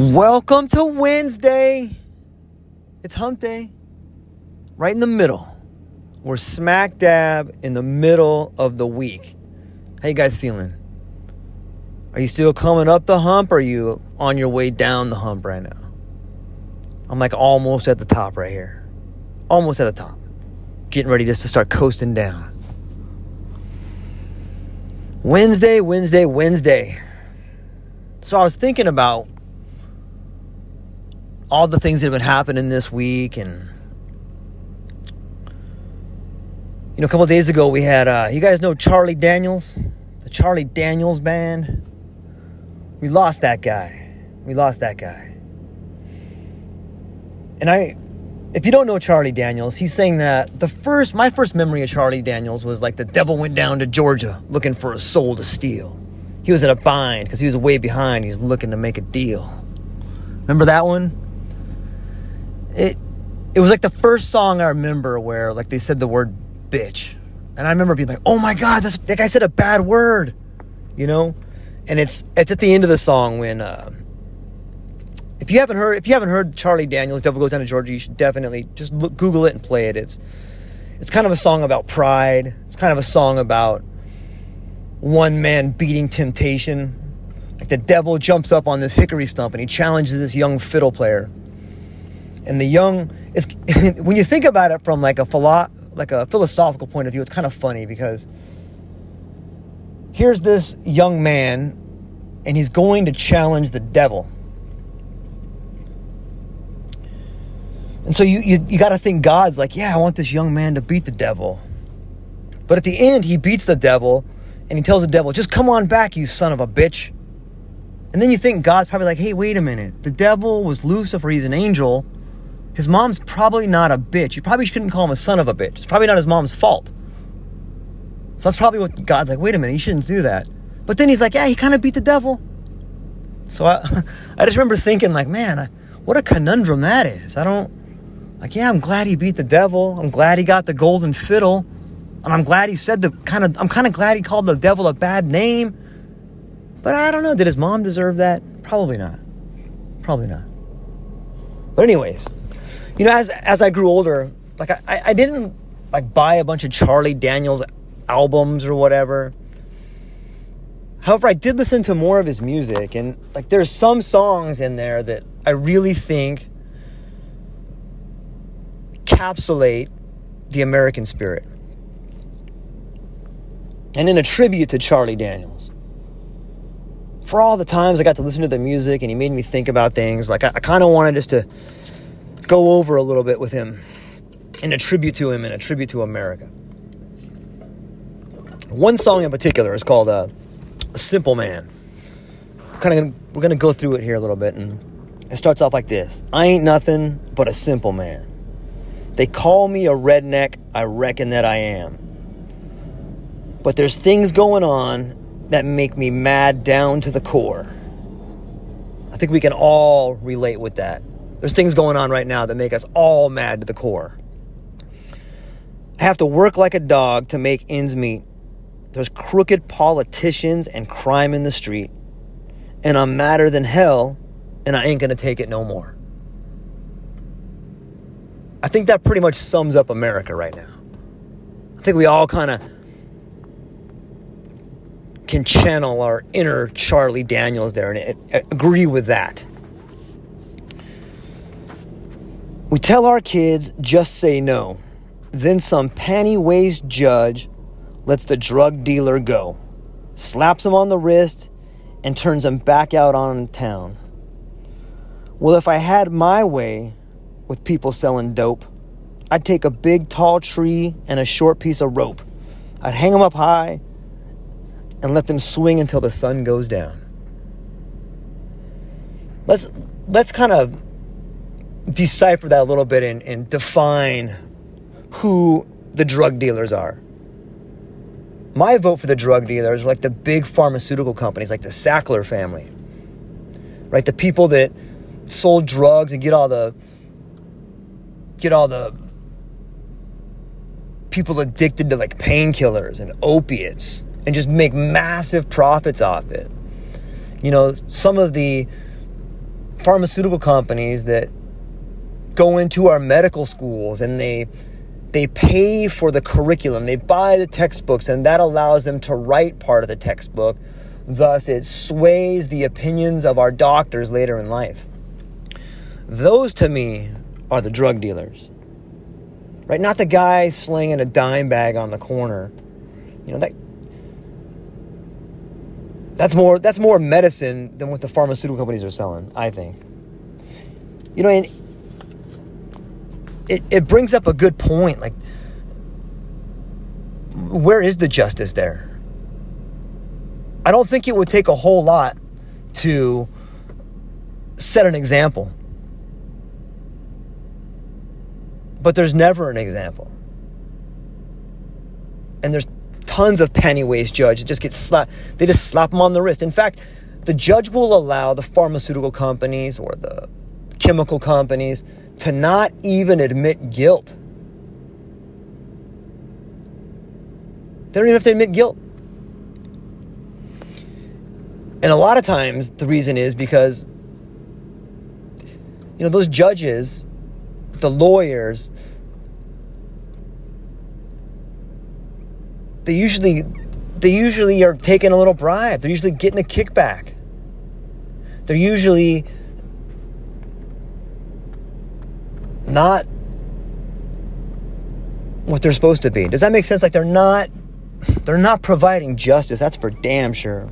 Welcome to Wednesday. It's hump day. Right in the middle. We're smack dab in the middle of the week. How you guys feeling? Are you still coming up the hump or are you on your way down the hump right now? I'm like almost at the top right here. Almost at the top. Getting ready just to start coasting down. Wednesday, Wednesday, Wednesday. So I was thinking about all the things that have been happening this week and you know a couple days ago we had uh you guys know charlie daniels? The charlie daniels band? We lost that guy. We lost that guy. And i if you don't know charlie daniels he's saying that the first my first memory of charlie daniels was like the devil went down to georgia looking for a soul to steal. He was in a bind because he was way behind. He was looking to make a deal. Remember that one it it was like the first song I remember where like they said the word bitch. And I remember being like, "Oh my god, this, that guy said a bad word." You know? And it's it's at the end of the song when uh, if you haven't heard if you haven't heard Charlie Daniels Devil Goes Down to Georgia, you should definitely just look, Google it and play it. It's it's kind of a song about pride. It's kind of a song about one man beating temptation. Like the devil jumps up on this hickory stump and he challenges this young fiddle player and the young it's when you think about it from like a philo- like a philosophical point of view it's kind of funny because here's this young man and he's going to challenge the devil. And so you you, you got to think god's like yeah i want this young man to beat the devil. But at the end he beats the devil and he tells the devil just come on back you son of a bitch. And then you think god's probably like hey wait a minute. The devil was lucifer he's an angel his mom's probably not a bitch. You probably couldn't call him a son of a bitch. It's probably not his mom's fault. So that's probably what God's like, wait a minute, you shouldn't do that. But then he's like, yeah, he kind of beat the devil. So I, I just remember thinking, like, man, I, what a conundrum that is. I don't, like, yeah, I'm glad he beat the devil. I'm glad he got the golden fiddle. And I'm glad he said the kind of, I'm kind of glad he called the devil a bad name. But I don't know, did his mom deserve that? Probably not. Probably not. But, anyways, you know, as as I grew older, like I, I didn't like buy a bunch of Charlie Daniels albums or whatever. However, I did listen to more of his music, and like there's some songs in there that I really think encapsulate the American spirit. And in a tribute to Charlie Daniels. For all the times I got to listen to the music and he made me think about things, like I, I kind of wanted just to go over a little bit with him and a tribute to him and a tribute to America. One song in particular is called uh, "Simple Man." Kind of, we're gonna go through it here a little bit, and it starts off like this: "I ain't nothing but a simple man They call me a redneck, I reckon that I am. But there's things going on that make me mad down to the core. I think we can all relate with that. There's things going on right now that make us all mad to the core. I have to work like a dog to make ends meet. There's crooked politicians and crime in the street. And I'm madder than hell, and I ain't gonna take it no more. I think that pretty much sums up America right now. I think we all kind of can channel our inner Charlie Daniels there and uh, agree with that. We tell our kids just say no. Then some panty waist judge lets the drug dealer go, slaps him on the wrist, and turns him back out on town. Well, if I had my way with people selling dope, I'd take a big tall tree and a short piece of rope. I'd hang them up high and let them swing until the sun goes down. Let's let's kind of decipher that a little bit and, and define who the drug dealers are. My vote for the drug dealers are like the big pharmaceutical companies, like the Sackler family, right? The people that sold drugs and get all the get all the people addicted to like painkillers and opiates and just make massive profits off it. You know, some of the pharmaceutical companies that go into our medical schools and they they pay for the curriculum, they buy the textbooks and that allows them to write part of the textbook. Thus it sways the opinions of our doctors later in life. Those to me are the drug dealers. Right? Not the guy slinging a dime bag on the corner. You know, that that's more that's more medicine than what the pharmaceutical companies are selling, I think. You know, and it, it brings up a good point. Like, where is the justice there? I don't think it would take a whole lot to set an example. But there's never an example. And there's tons of penny waste judge just get slapped. They just slap them on the wrist. In fact, the judge will allow the pharmaceutical companies or the chemical companies to not even admit guilt. They don't even have to admit guilt. And a lot of times the reason is because you know those judges, the lawyers, they usually they usually are taking a little bribe. They're usually getting a kickback. They're usually not what they're supposed to be. Does that make sense? Like they're not they're not providing justice. That's for damn sure.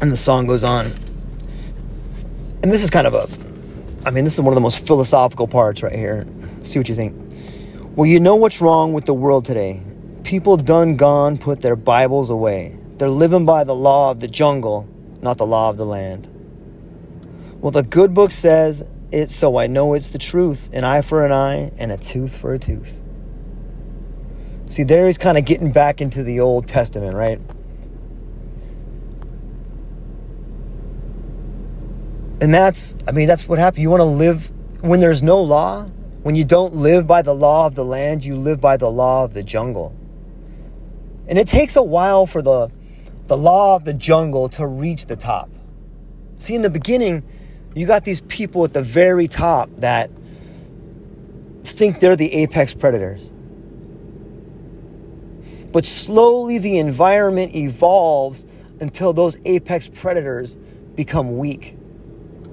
And the song goes on. And this is kind of a I mean, this is one of the most philosophical parts right here. See what you think. Well, you know what's wrong with the world today. People done gone put their Bibles away. They're living by the law of the jungle, not the law of the land. Well, the good book says it, so I know it's the truth an eye for an eye and a tooth for a tooth. See, there he's kind of getting back into the Old Testament, right? And that's, I mean, that's what happened. You want to live when there's no law, when you don't live by the law of the land, you live by the law of the jungle. And it takes a while for the, the law of the jungle to reach the top. See, in the beginning, you got these people at the very top that think they're the apex predators. But slowly the environment evolves until those apex predators become weak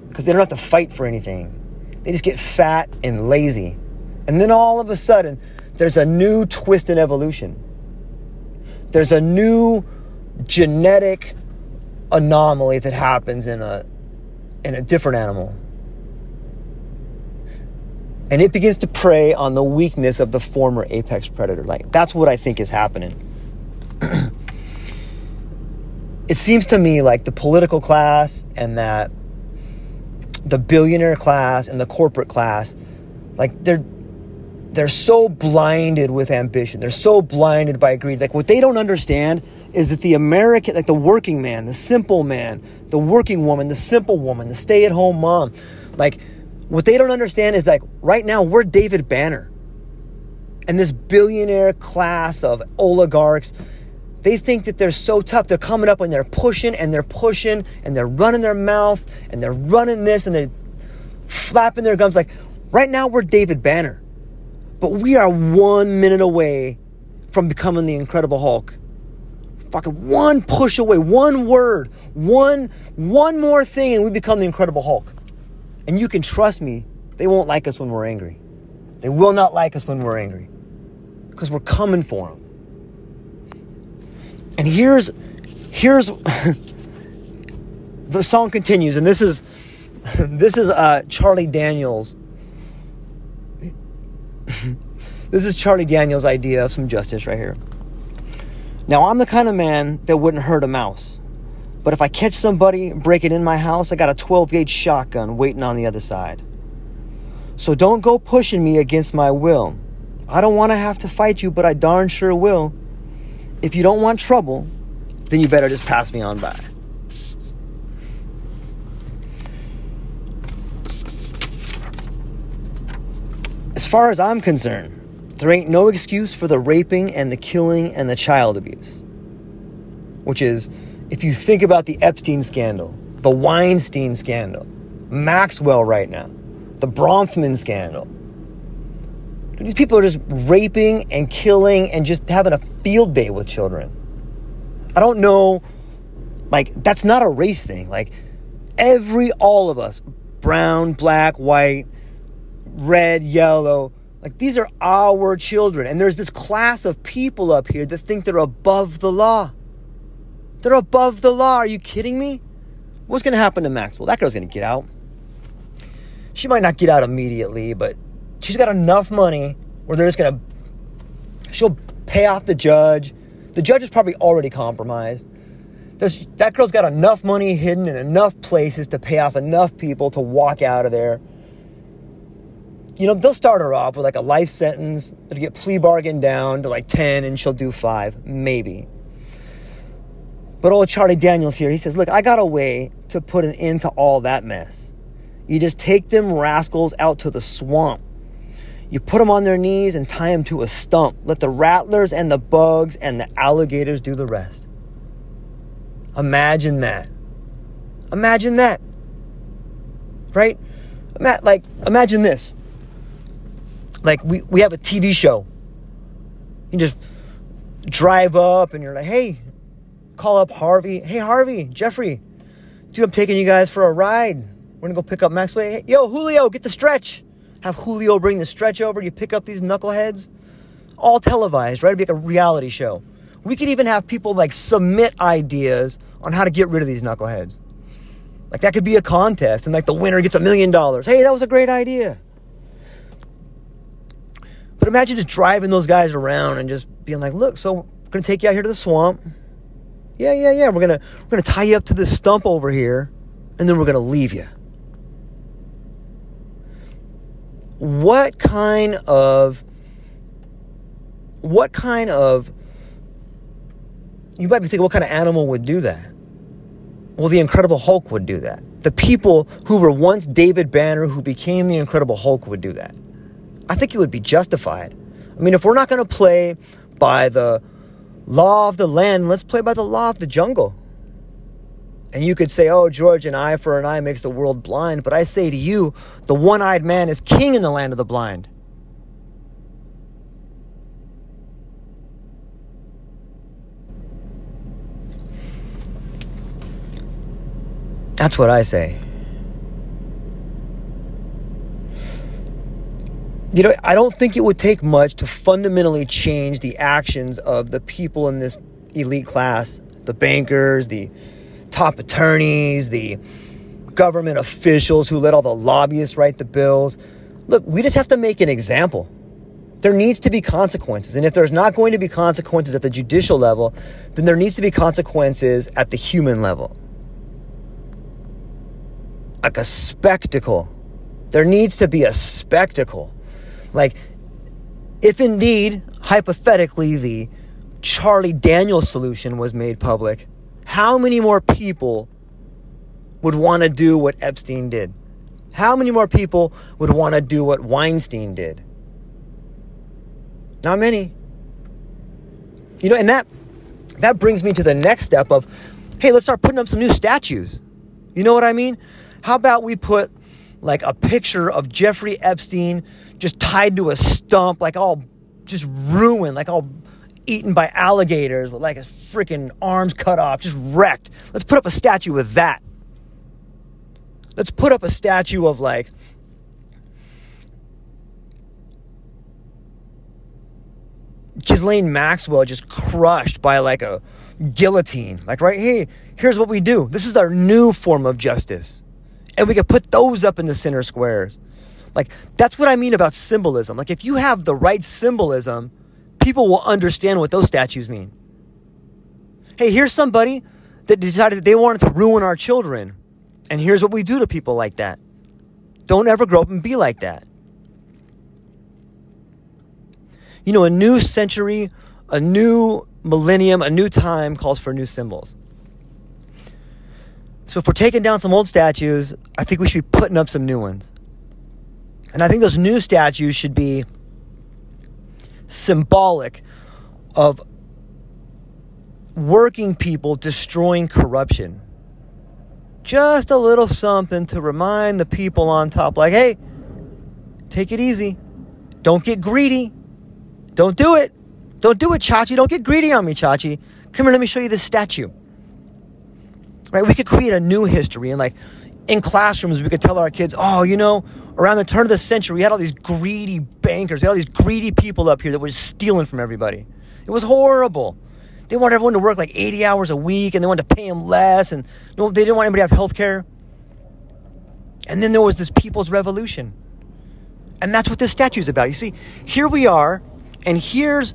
because they don't have to fight for anything. They just get fat and lazy. And then all of a sudden, there's a new twist in evolution. There's a new genetic anomaly that happens in a in a different animal. And it begins to prey on the weakness of the former apex predator. Like that's what I think is happening. it seems to me like the political class and that the billionaire class and the corporate class, like they're they're so blinded with ambition. They're so blinded by greed. Like what they don't understand is that the American, like the working man, the simple man, the working woman, the simple woman, the stay-at-home mom, like what they don't understand is like right now we're David Banner. And this billionaire class of oligarchs, they think that they're so tough. They're coming up and they're pushing and they're pushing and they're running their mouth and they're running this and they're flapping their gums. Like right now we're David Banner. But we are one minute away from becoming the Incredible Hulk. Fucking one push away, one word, one one more thing, and we become the Incredible Hulk. And you can trust me, they won't like us when we're angry. They will not like us when we're angry. Because we're coming for them. And here's here's the song continues, and this is this is uh, Charlie Daniels this is Charlie Daniels' idea of some justice right here. Now, I'm the kind of man that wouldn't hurt a mouse. But if I catch somebody breaking in my house, I got a 12 gauge shotgun waiting on the other side. So don't go pushing me against my will. I don't want to have to fight you, but I darn sure will. If you don't want trouble, then you better just pass me on by. As far as I'm concerned, there ain't no excuse for the raping and the killing and the child abuse. Which is, if you think about the Epstein scandal, the Weinstein scandal, Maxwell right now, the Bronfman scandal. These people are just raping and killing and just having a field day with children. I don't know, like, that's not a race thing. Like, every, all of us, brown, black, white, red, yellow. Like these are our children. And there's this class of people up here that think they're above the law. They're above the law. Are you kidding me? What's going to happen to Maxwell? That girl's going to get out. She might not get out immediately, but she's got enough money where they're just going to, she'll pay off the judge. The judge is probably already compromised. There's, that girl's got enough money hidden in enough places to pay off enough people to walk out of there you know, they'll start her off with like a life sentence. It'll get plea bargain down to like 10 and she'll do five, maybe. But old Charlie Daniels here, he says, Look, I got a way to put an end to all that mess. You just take them rascals out to the swamp. You put them on their knees and tie them to a stump. Let the rattlers and the bugs and the alligators do the rest. Imagine that. Imagine that. Right? Like, imagine this like we, we have a TV show. You just drive up and you're like, hey, call up Harvey. Hey, Harvey, Jeffrey, dude, I'm taking you guys for a ride. We're gonna go pick up Maxwell. Hey, yo, Julio, get the stretch. Have Julio bring the stretch over. You pick up these knuckleheads. All televised, right? It'd be like a reality show. We could even have people like submit ideas on how to get rid of these knuckleheads. Like that could be a contest, and like the winner gets a million dollars. Hey, that was a great idea. But imagine just driving those guys around and just being like, look, so we're gonna take you out here to the swamp. Yeah, yeah, yeah. We're gonna we're gonna tie you up to this stump over here, and then we're gonna leave you. What kind of what kind of you might be thinking what kind of animal would do that? Well, the Incredible Hulk would do that. The people who were once David Banner, who became the Incredible Hulk, would do that. I think it would be justified. I mean, if we're not going to play by the law of the land, let's play by the law of the jungle. And you could say, oh, George, an eye for an eye makes the world blind. But I say to you, the one eyed man is king in the land of the blind. That's what I say. You know, I don't think it would take much to fundamentally change the actions of the people in this elite class the bankers, the top attorneys, the government officials who let all the lobbyists write the bills. Look, we just have to make an example. There needs to be consequences. And if there's not going to be consequences at the judicial level, then there needs to be consequences at the human level. like a spectacle. There needs to be a spectacle. Like, if indeed, hypothetically, the Charlie Daniels solution was made public, how many more people would want to do what Epstein did? How many more people would want to do what Weinstein did? Not many. You know, and that that brings me to the next step of hey, let's start putting up some new statues. You know what I mean? How about we put like a picture of Jeffrey Epstein just tied to a stump, like all just ruined, like all eaten by alligators with like his freaking arms cut off, just wrecked. Let's put up a statue with that. Let's put up a statue of like Ghislaine Maxwell just crushed by like a guillotine. Like, right, hey, here's what we do. This is our new form of justice. And we can put those up in the center squares. Like, that's what I mean about symbolism. Like, if you have the right symbolism, people will understand what those statues mean. Hey, here's somebody that decided that they wanted to ruin our children. And here's what we do to people like that. Don't ever grow up and be like that. You know, a new century, a new millennium, a new time calls for new symbols. So if we're taking down some old statues, I think we should be putting up some new ones. And I think those new statues should be symbolic of working people destroying corruption. Just a little something to remind the people on top, like, hey, take it easy. Don't get greedy. Don't do it. Don't do it, Chachi. Don't get greedy on me, Chachi. Come here, let me show you this statue. Right? We could create a new history and like in classrooms we could tell our kids, oh, you know, around the turn of the century we had all these greedy bankers, we had all these greedy people up here that were stealing from everybody. It was horrible. They wanted everyone to work like 80 hours a week and they wanted to pay them less and they didn't want anybody to have health care. And then there was this people's revolution. And that's what this statue is about. You see, here we are, and here's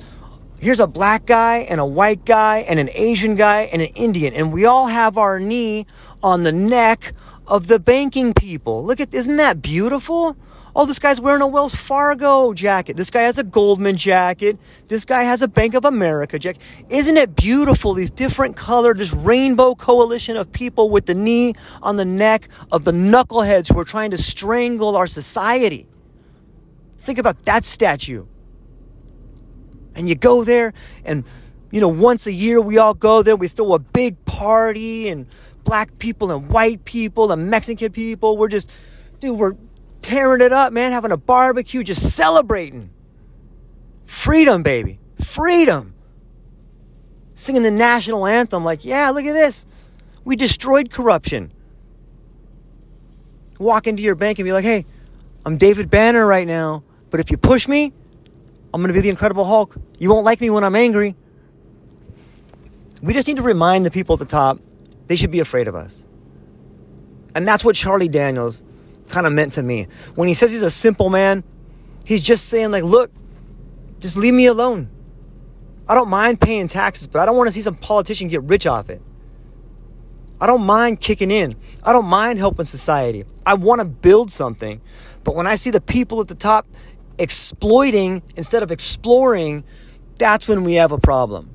here's a black guy and a white guy and an Asian guy and an Indian, and we all have our knee on the neck of the banking people. Look at, isn't that beautiful? Oh, this guy's wearing a Wells Fargo jacket. This guy has a Goldman jacket. This guy has a Bank of America jacket. Isn't it beautiful? These different colored, this rainbow coalition of people with the knee on the neck of the knuckleheads who are trying to strangle our society. Think about that statue. And you go there, and you know, once a year we all go there, we throw a big party, and black people and white people and Mexican people, we're just, dude, we're tearing it up, man, having a barbecue, just celebrating. Freedom, baby. Freedom. Singing the national anthem, like, yeah, look at this. We destroyed corruption. Walk into your bank and be like, hey, I'm David Banner right now, but if you push me, I'm going to be the Incredible Hulk. You won't like me when I'm angry. We just need to remind the people at the top they should be afraid of us. And that's what Charlie Daniels kind of meant to me. When he says he's a simple man, he's just saying, like, look, just leave me alone. I don't mind paying taxes, but I don't want to see some politician get rich off it. I don't mind kicking in. I don't mind helping society. I want to build something. But when I see the people at the top exploiting instead of exploring, that's when we have a problem.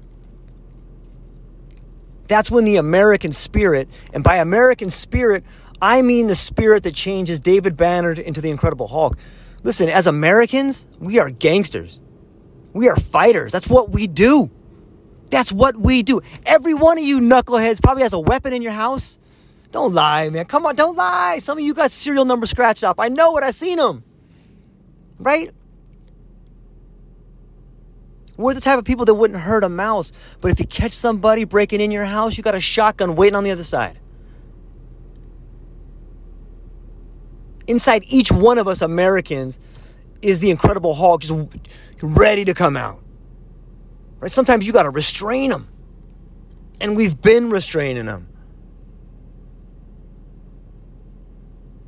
That's when the American spirit, and by American spirit, I mean the spirit that changes David Banner into the Incredible Hulk. Listen, as Americans, we are gangsters. We are fighters. That's what we do. That's what we do. Every one of you knuckleheads probably has a weapon in your house. Don't lie, man. Come on, don't lie. Some of you got serial numbers scratched off. I know it. I've seen them right? We're the type of people that wouldn't hurt a mouse, but if you catch somebody breaking in your house, you got a shotgun waiting on the other side. Inside each one of us Americans is the Incredible Hulk just ready to come out. Right? Sometimes you got to restrain them. And we've been restraining them.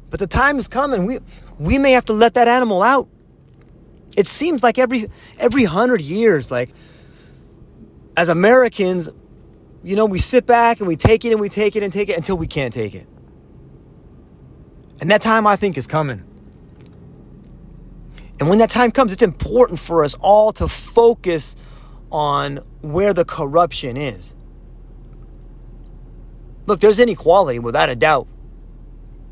But the time is coming. We, we may have to let that animal out. It seems like every every hundred years, like as Americans, you know, we sit back and we take it and we take it and take it until we can't take it. And that time I think is coming. And when that time comes, it's important for us all to focus on where the corruption is. Look, there's inequality without a doubt.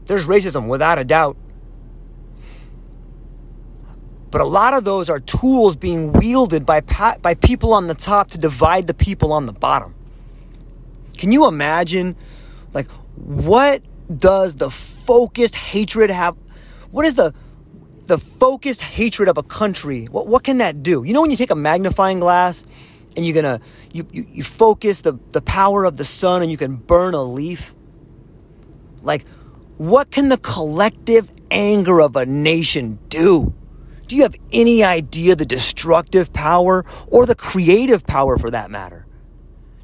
There's racism without a doubt. But a lot of those are tools being wielded by, by people on the top to divide the people on the bottom. Can you imagine, like, what does the focused hatred have? What is the the focused hatred of a country? What what can that do? You know when you take a magnifying glass and you're gonna you, you, you focus the, the power of the sun and you can burn a leaf? Like, what can the collective anger of a nation do? Do you have any idea the destructive power or the creative power for that matter?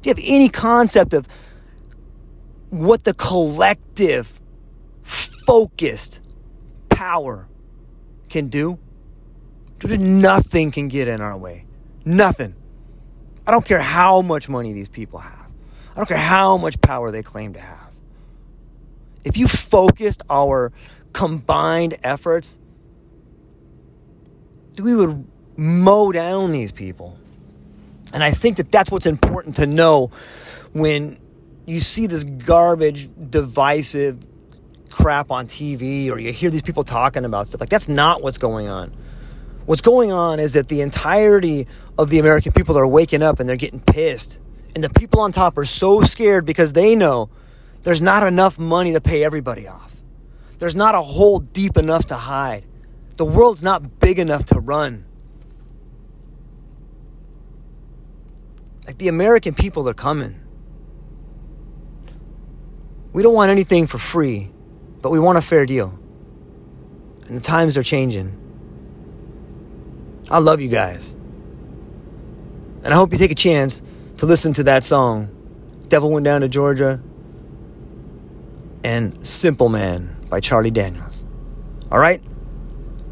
Do you have any concept of what the collective, focused power can do? Nothing can get in our way. Nothing. I don't care how much money these people have. I don't care how much power they claim to have. If you focused our combined efforts, we would mow down these people. And I think that that's what's important to know when you see this garbage, divisive crap on TV or you hear these people talking about stuff. Like, that's not what's going on. What's going on is that the entirety of the American people are waking up and they're getting pissed. And the people on top are so scared because they know there's not enough money to pay everybody off. There's not a hole deep enough to hide. The world's not big enough to run. Like the American people are coming. We don't want anything for free, but we want a fair deal. And the times are changing. I love you guys. And I hope you take a chance to listen to that song, Devil Went Down to Georgia, and Simple Man by Charlie Daniels. All right?